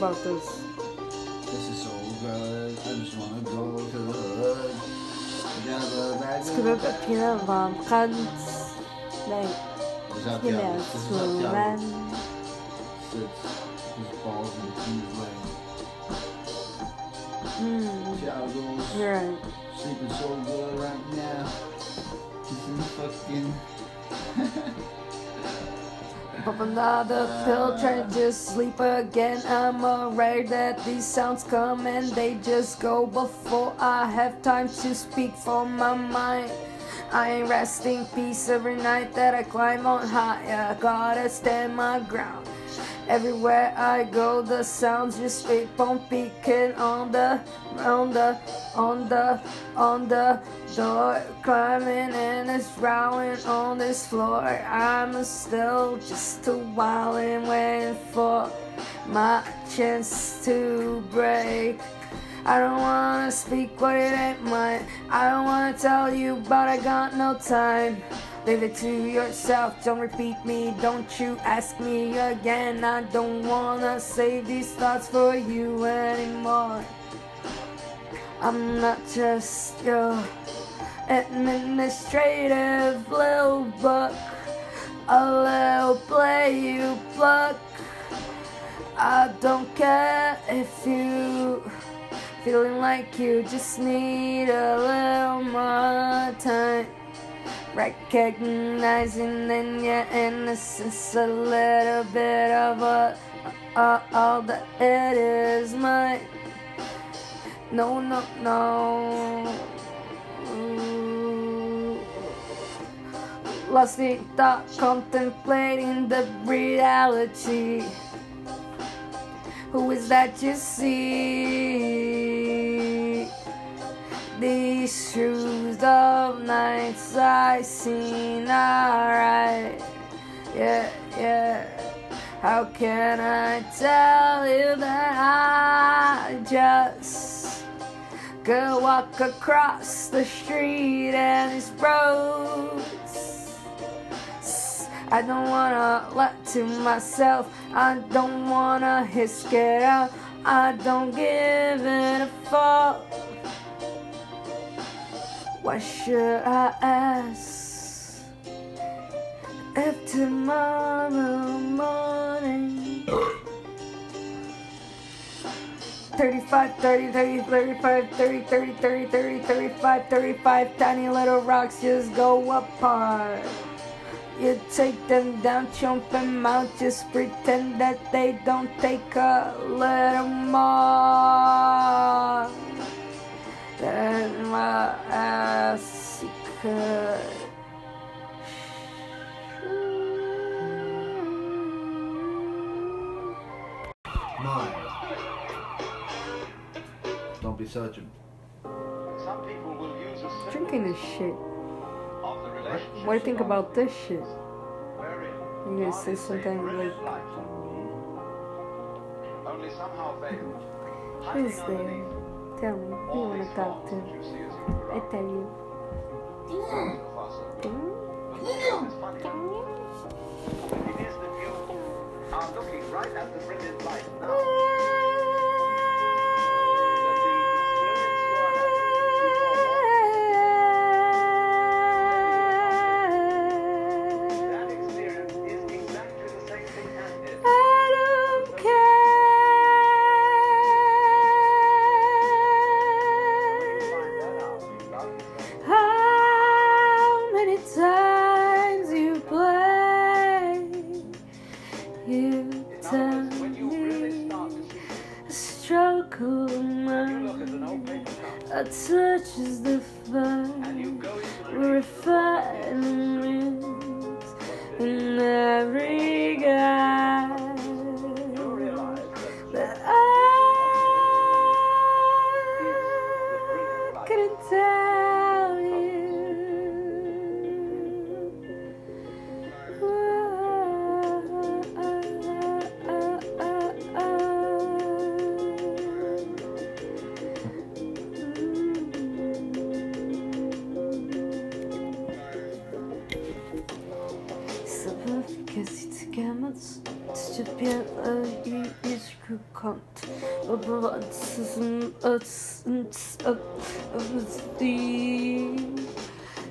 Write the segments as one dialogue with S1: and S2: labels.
S1: about this?
S2: This is so good. I just wanna go to the hood. Together, back
S1: Skulle att kina var kans... Nej,
S2: Is that
S1: kina
S2: the This is that the
S1: sulan.
S2: Sits his balls in between his legs.
S1: Hmm,
S2: Thiago's
S1: right.
S2: sleeping so good right now. He's in fucking.
S1: Pop another pill, try to just sleep again. I'm aware that these sounds come and they just go before I have time to speak for my mind. I ain't resting peace every night that I climb on high. I gotta stand my ground. Everywhere I go, the sounds just keep on peeking on the, on the, on the, on the door. Climbing and it's rowing on this floor. I'm still just a while and waiting for my chance to break. I don't wanna speak what it ain't mine. I don't wanna tell you, but I got no time. Leave it to yourself, don't repeat me, don't you ask me again. I don't wanna save these thoughts for you anymore. I'm not just your administrative little book, a little play you pluck. I don't care if you feeling like you just need a little more time. Recognizing in your innocence a little bit of what all that it is mine. No, no, no. Lost in thought, contemplating the reality. Who is that you see? These shoes of nights I seen alright. Yeah, yeah. How can I tell you that I just could walk across the street and these roads? I don't wanna lie to myself. I don't wanna hiss it out. I don't give it a fuck. Why should I ask if tomorrow morning 35, 30, 30, 35, 30, 30, 30, 30, 35, 35 tiny little rocks just go apart. You take them down, chomp them out, just pretend that they don't take a little more than my ass could.
S2: Mine. Don't be searching.
S3: Some people will use a
S1: Drinking this shit.
S3: of.
S1: What do you think about this shit? You gonna say something
S3: saved
S1: like-
S3: only somehow failed.
S1: Who's there? Tell me. You wanna
S3: these
S1: talk to? I tell you.
S3: You looking right at the brilliant light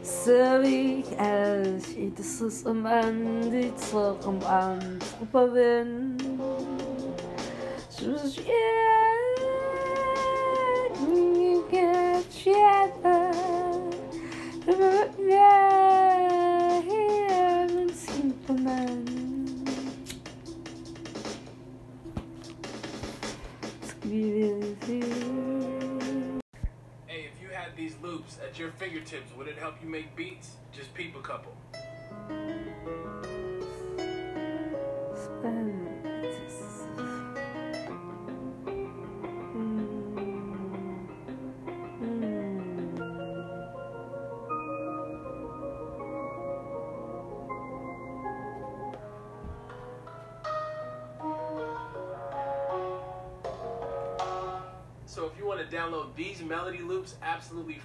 S3: Sorry, als ich
S1: das ist
S3: am
S1: Ende
S3: zu am you get yet,
S1: but yeah, I'm
S4: simple man. It's loops at your fingertips. Would it help you make beats? Just peep a couple. melody loops absolutely.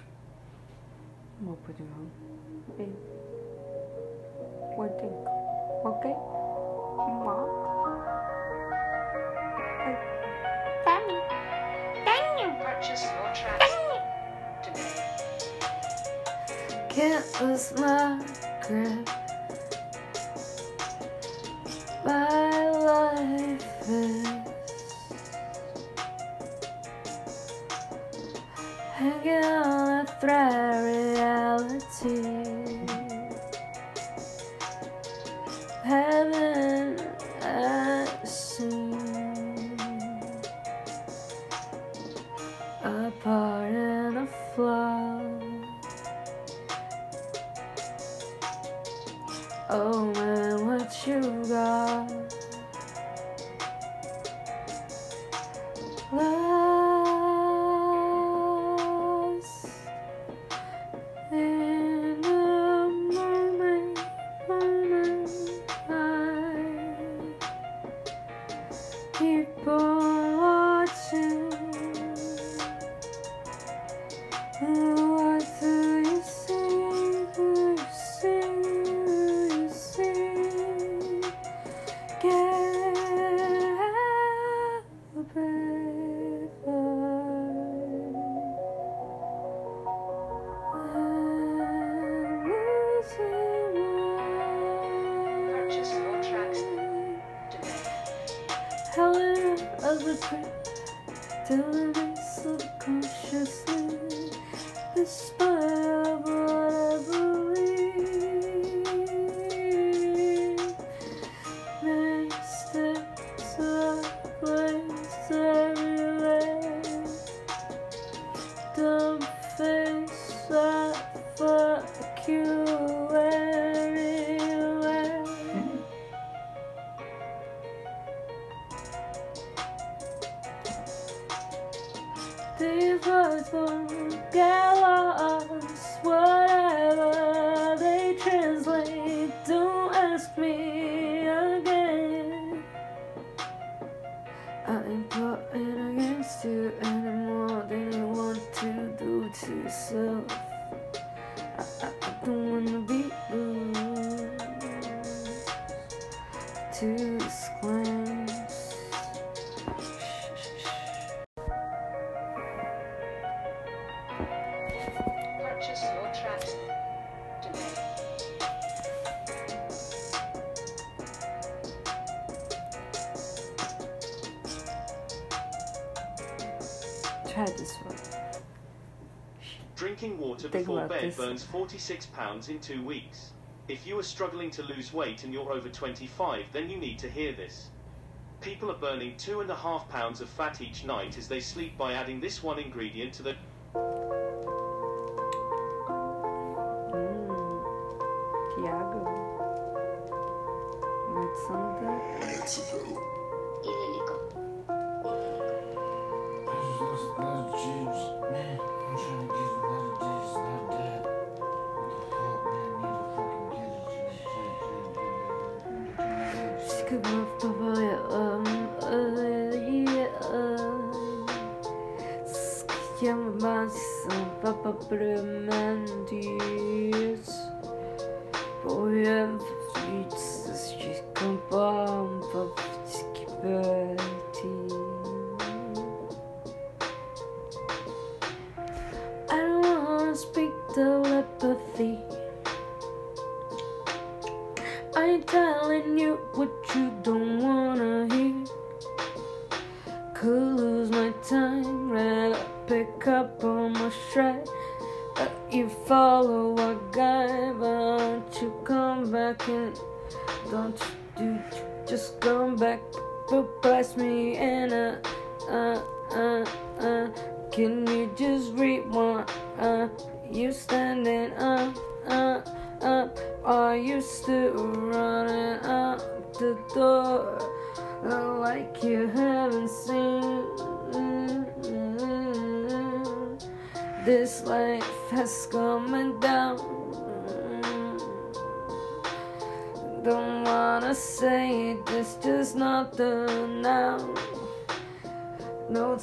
S1: Tchau. The words
S5: were gallows pounds in two weeks. If you are struggling to lose weight and you're over 25, then you need to hear this. People are burning two and a half pounds of fat each night as they sleep by adding this one ingredient to the...
S1: tão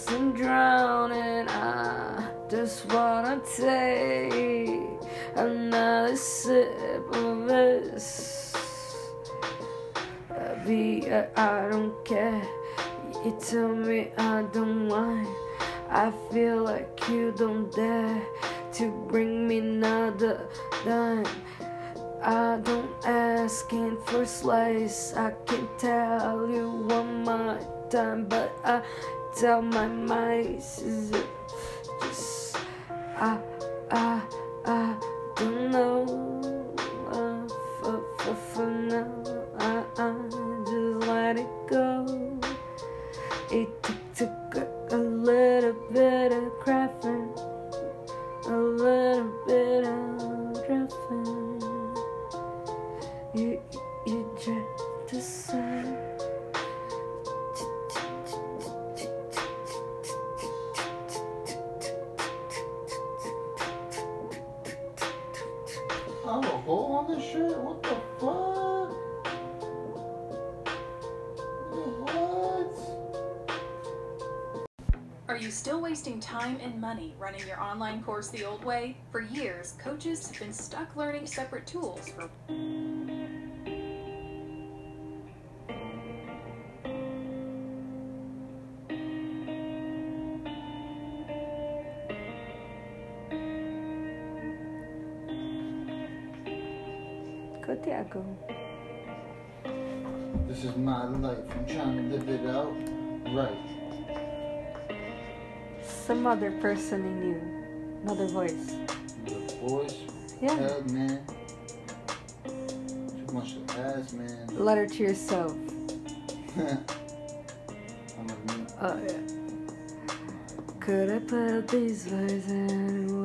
S1: Notes and drowning, I just wanna take another sip of this. Be, I don't care. You tell me I don't mind. I feel like you don't dare to bring me another dime. I don't ask in for slice. I can tell you one more time, but I tell my it just I I I don't know. Uh, for, for, for now, I, I just let it go. It took, took a, a little bit of crafting, a little bit of drifting. You, you drift aside.
S2: On this? What the fuck? What?
S6: Are you still wasting time and money running your online course the old way? For years, coaches have been stuck learning separate tools for
S1: Go
S2: This is my life. I'm trying to live it out right.
S1: Some other person in you. Another voice.
S2: The voice,
S1: Yeah.
S2: hell, man. Too much of ass, man.
S1: Letter to yourself.
S2: I'm a new.
S1: Oh yeah. Could I put these words anyway?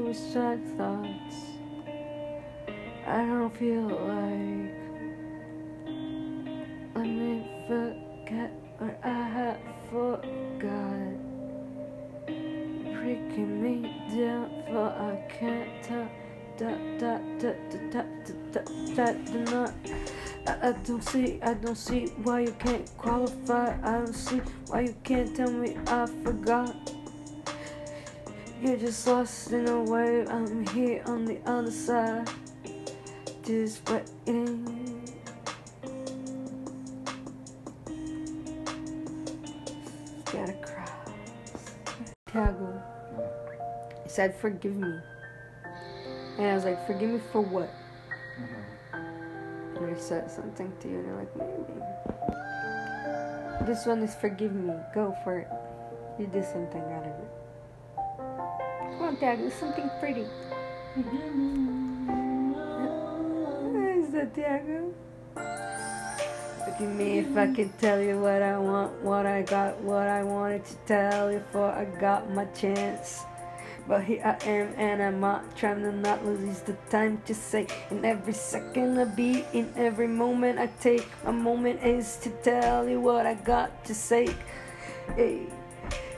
S1: Suicide thoughts? I don't feel like let me forget what I had forgot. Breaking me down for I can't tell that that that that that that that that not I, I don't see I don't see why you can't qualify I don't see why you can't tell me I forgot You're just lost in a wave I'm here on the other side Just waiting Gotta cross Tiago said forgive me and I was like, forgive me for what? And I said something to you, and you're like, maybe. This one is forgive me. Go for it. You do something out of it. Come on, Dad, do something pretty. Is that Tiago? asking me if I could tell you what I want, what I got, what I wanted to tell you before I got my chance. But here I am, and I'm not trying to not lose the time to say. In every second I be, in every moment I take, my moment is to tell you what I got to say. Hey,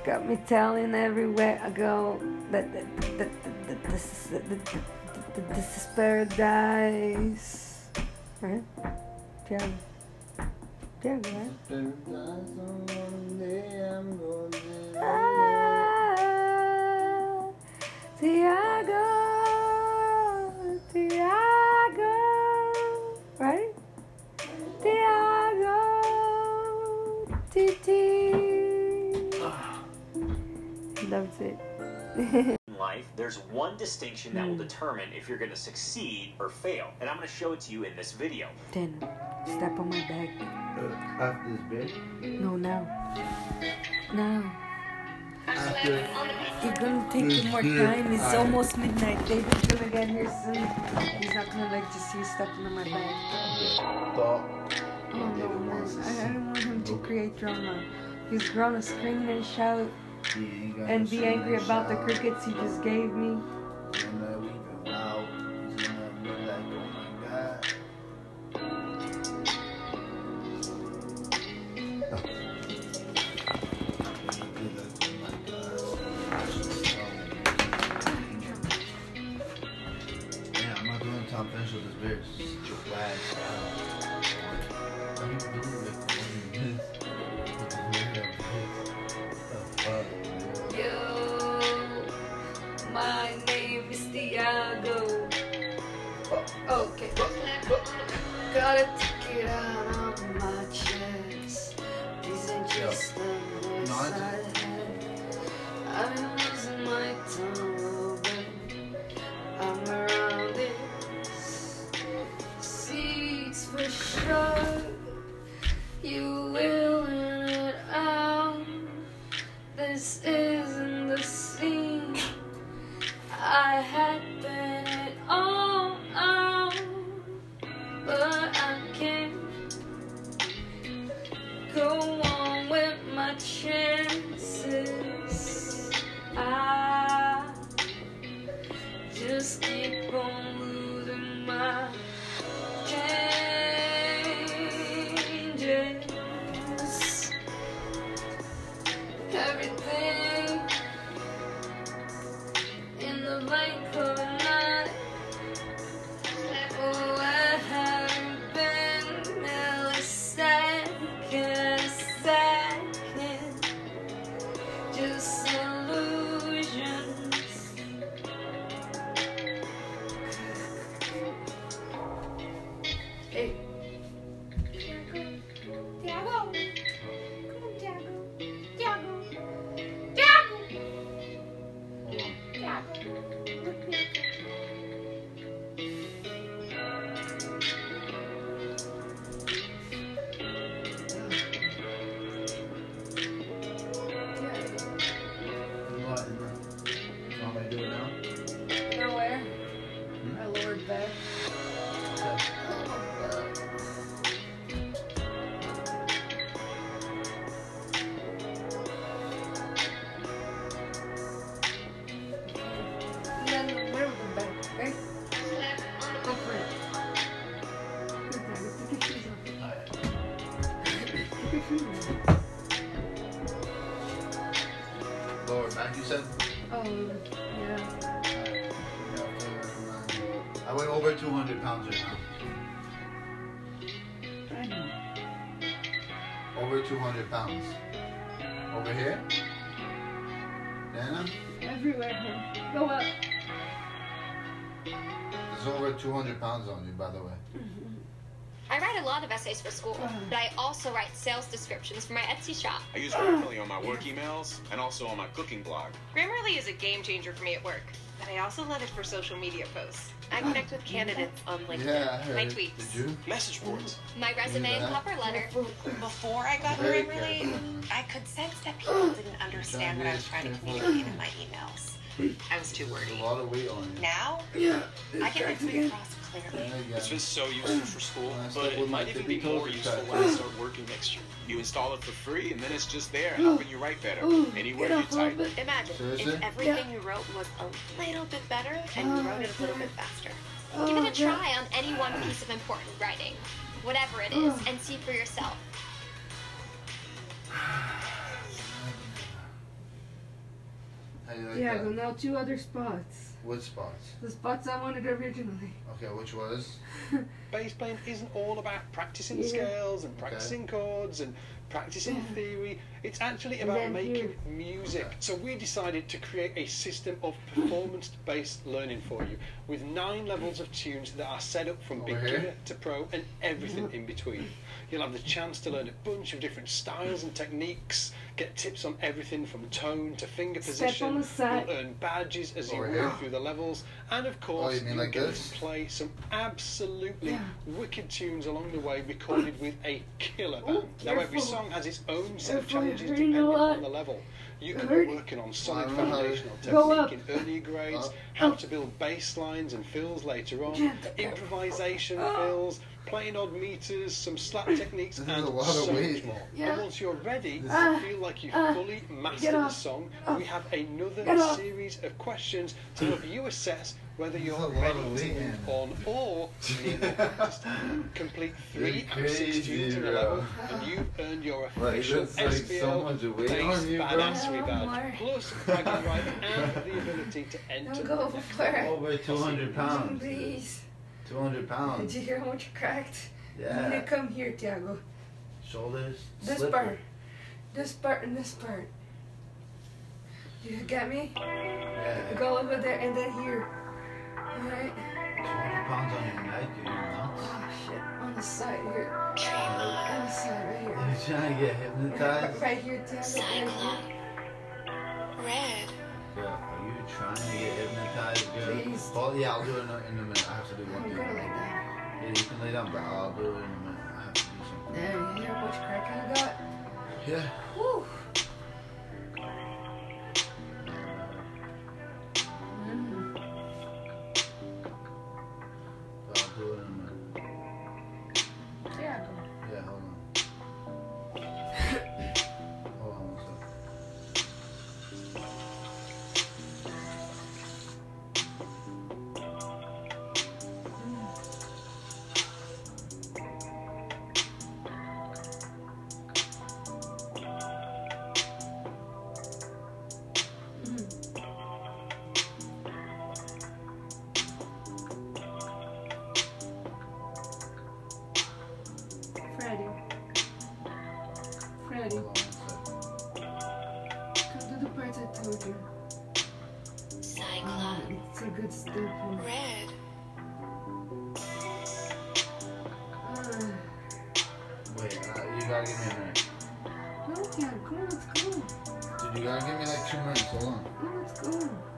S1: got me telling everywhere I go that, that, that, that, that this, is, paradise. Right? Tiago. Tiago, right?
S2: Paradise on one day I'm gonna
S1: Ah, Tiago, Tiago, right? Tiago, Titi. He loves it.
S7: In life, there's one distinction that will hmm. determine if you're going to succeed or fail, and I'm going to show it to you in this video.
S1: then step on my back.
S2: Uh, after this bit,
S1: No, now. Now.
S2: after
S1: It's gonna take you more hmm. time. It's hmm. almost midnight. David's gonna get here soon. He's not gonna like to see you stepping on my back.
S2: thought,
S1: Oh no,
S2: David
S1: man. I, I don't want him to oh. create drama. He's gonna scream and shout
S2: he ain't got
S1: and be angry about the crickets he just gave me.
S2: Weep it out. He's
S1: Gotta it
S2: 200 pounds on you, by the way.
S8: I write a lot of essays for school, but I also write sales descriptions for my Etsy shop.
S9: I use Grammarly on my work emails and also on my cooking blog.
S10: Grammarly is a game changer for me at work, but I also love it for social media posts. I connect with candidates on LinkedIn.
S2: Yeah, I heard.
S10: My tweets.
S2: Did you?
S9: Message boards.
S8: My resume and cover letter.
S10: Before I got Grammarly. I could sense that people didn't understand what I was trying to communicate in my emails. I was too
S2: There's
S10: wordy.
S2: a lot of weight on you.
S10: Now,
S1: Yeah.
S10: I can read three across clearly.
S2: Yeah, yeah.
S9: It's been so useful for school, but it might even be more
S2: toes,
S9: useful
S2: it's
S9: when I start working next year. You install it for free, and then it's just there, helping you write better. Anywhere you type.
S1: little.
S10: Imagine
S2: Seriously?
S10: if everything you wrote was a little bit better and you wrote it a little bit faster.
S8: Give it
S1: Oh,
S8: a try on any one piece of important writing, whatever it is, and see for yourself.
S2: How do you like
S1: Yeah,
S2: that?
S1: but now two other spots.
S2: What spots?
S1: The spots I wanted originally.
S2: Okay, which was?
S11: Bass playing isn't all about practicing
S1: Yeah.
S11: scales and practicing chords and practicing
S1: Yeah.
S11: theory. It's actually about making
S1: here.
S11: music.
S2: Okay.
S11: So we decided to create a system of performance-based learning for you with nine levels of tunes that are set up from
S2: Over
S11: beginner
S2: here.
S11: to pro and everything mm-hmm. in between. You'll have the chance to learn a bunch of different styles and techniques, get tips on everything from tone to finger
S1: Step
S11: position.
S1: on the side.
S11: You'll earn badges as you oh,
S2: Over
S11: work
S2: here.
S11: through the levels, and of course,
S2: Oh, you mean
S11: you'll
S2: like
S11: get
S2: this?
S11: to play some absolutely
S1: Yeah.
S11: wicked tunes along the way, recorded with a killer
S1: Ooh,
S11: band. Now, every
S1: careful.
S11: song has its own set of
S1: Careful,
S11: challenges
S1: you
S11: depending
S1: know what?
S11: on the level. You can
S1: Hurt.
S11: be working on solid
S2: I don't know how to-
S11: foundational
S1: Go up.
S11: technique in earlier grades,
S2: Up.
S11: how to build bass lines and fills later on,
S1: Yeah.
S11: improvisation
S1: Oh.
S11: fills, playing odd meters, some slap techniques, and
S2: a lot
S11: so
S2: weight.
S11: much more.
S1: Yeah.
S11: And once you're ready
S2: This-
S1: Ah.
S11: feel like you've
S1: Ah.
S11: fully mastered the song,
S1: Ah.
S11: we have another series of questions to help you assess whether you're ready to move on or need more. Complete three
S2: You're
S11: out of six
S2: crazy,
S11: tunes in a
S2: bro.
S11: level, and you've earned your
S2: Right,
S11: official
S2: that's like so
S11: SBL Bass
S2: you.
S11: Badassery badge, plus bragging right and the ability to enter.
S1: Don't go.
S2: Over 200 pounds.
S1: Please.
S2: 200 pounds.
S1: Did you hear how much you cracked? You need
S2: Yeah.
S1: to come here, Tiago.
S2: Shoulders.
S1: This
S2: slippery.
S1: part. This part and this part. You get me?
S2: Yeah.
S1: Go over there and then here. Alright?
S2: 200 pounds on your neck, you're nuts.
S1: Oh shit. On the side here. On the side right here.
S2: You're trying to get hypnotized?
S1: Right here, Tiago. Right here.
S10: Red.
S2: Girl, are you trying to get hypnotized?
S1: Please.
S2: Oh, yeah, I'll do it in a, in a minute. I have to do one
S1: I'm
S2: thing.
S1: gonna lay down.
S2: Yeah, you can lay down, but I'll do it in a minute. I have to do something.
S1: There, you hear how much crack I got?
S2: Yeah.
S1: Woo! It's a good step. in.
S10: Red.
S1: Uh,
S2: Wait, uh, you gotta give me a minute.
S1: no, Tiago, come on, let's go.
S2: Dude, you gotta give me like two minutes. Hold on.
S1: No, let's go.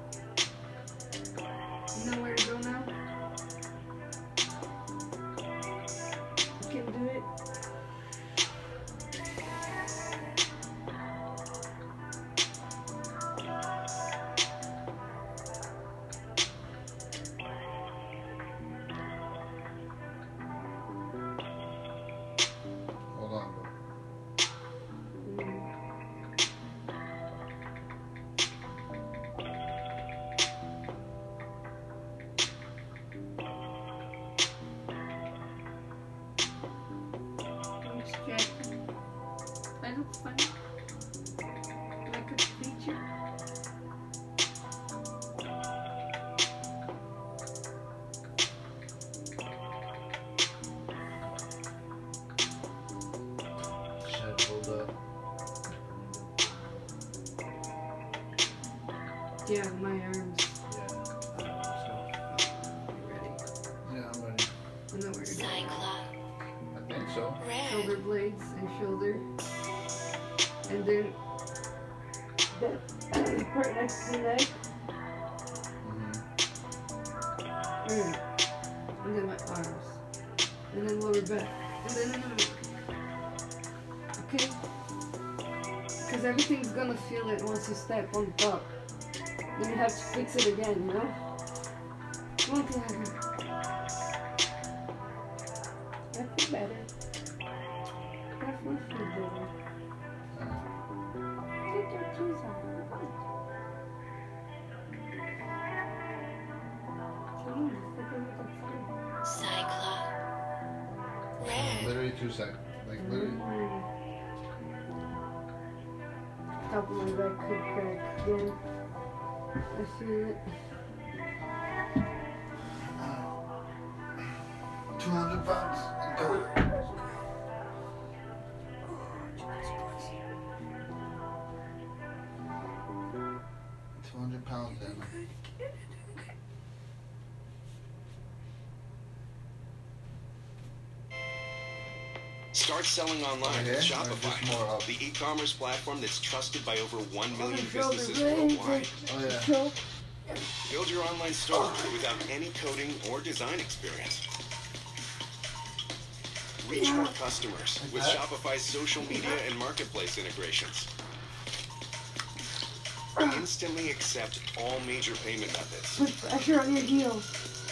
S1: Everything's gonna feel it once you step on top. Then you have to fix it again, you know? Come on, Tiago. I feel better. I feel feel better. Take your shoes off.
S12: Cyclops.
S2: Literally two seconds. Like literally.
S1: Top of my back could crack again. I see it.
S2: Two hundred pounds. Go. Two hundred pounds then.
S9: Start selling online
S2: Okay,
S9: with
S2: or more
S9: Shopify, the e-commerce platform that's trusted by over 1 million businesses worldwide.
S2: Oh yeah.
S9: Build your online store without any coding or design experience. Reach more customers with
S2: that?
S9: Shopify's social media and marketplace integrations. Instantly accept all major payment methods.
S1: Put pressure on your heel.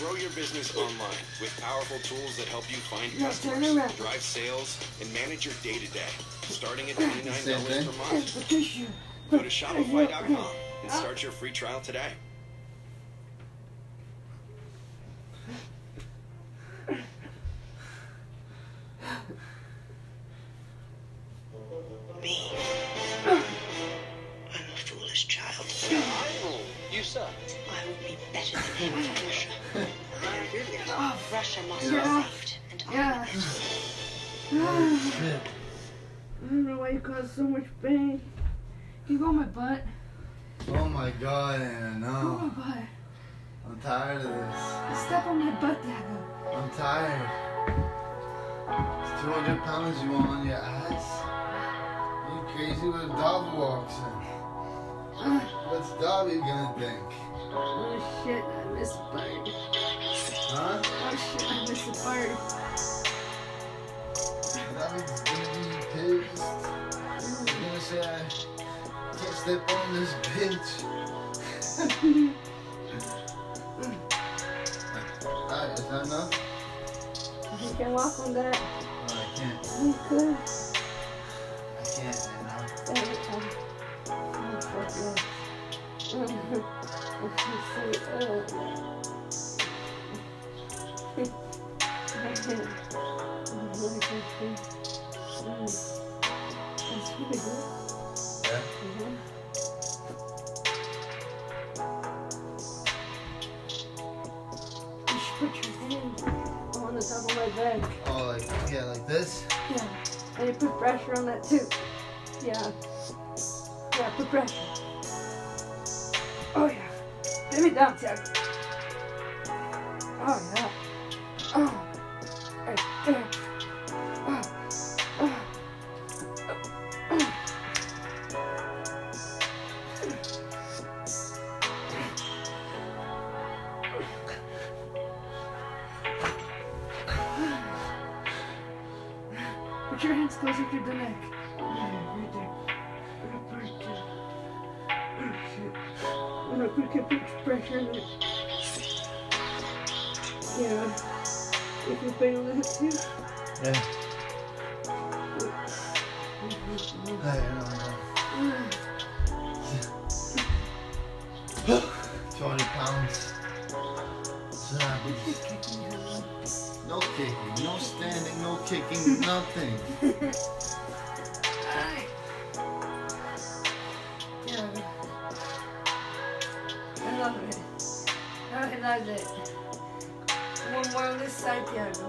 S9: Grow your business online with powerful tools that help you find
S1: Now
S9: customers, drive sales, and manage your day-to-day, starting at $29 per month.
S1: the tissue.
S9: Go to Shopify.com and start your free trial today.
S12: Me. I'm a foolish child.
S11: You sir.
S12: I will be better than him for Russia.
S1: Oh,
S12: Russia must
S1: Yeah.
S12: be saved, and I
S1: Yeah.
S2: Shit.
S1: I don't know why you cause so much pain. You go my butt.
S2: Oh my god, Anna,
S1: Go my butt.
S2: I'm tired of this.
S1: Step on my butt, Dago.
S2: I'm tired. It's 200 pounds you want on your ass? Are you crazy when Dobby walks in? What's Dobby gonna think?
S1: Oh shit, I missed a bird.
S2: Huh?
S1: Oh shit, I missed a bird.
S2: Dobby's gonna be pissed. He's gonna say I can't step on this bitch. Alright, is that enough?
S1: You can walk on that.
S2: No, I can't.
S1: You could. Mm. That's really good.
S2: Yeah?
S1: Mhm. You should put your hand on the top of my back.
S2: Oh, like, yeah, like this?
S1: Yeah. And you put pressure on that too. Yeah. Yeah, put pressure. Oh yeah. Let me down, Tiago. Oh yeah. Yeah. If You feel pain on the hip too?
S2: Yeah. Hey, no, no. 200 pounds. Savage. No kicking, no standing, no kicking, nothing.
S1: this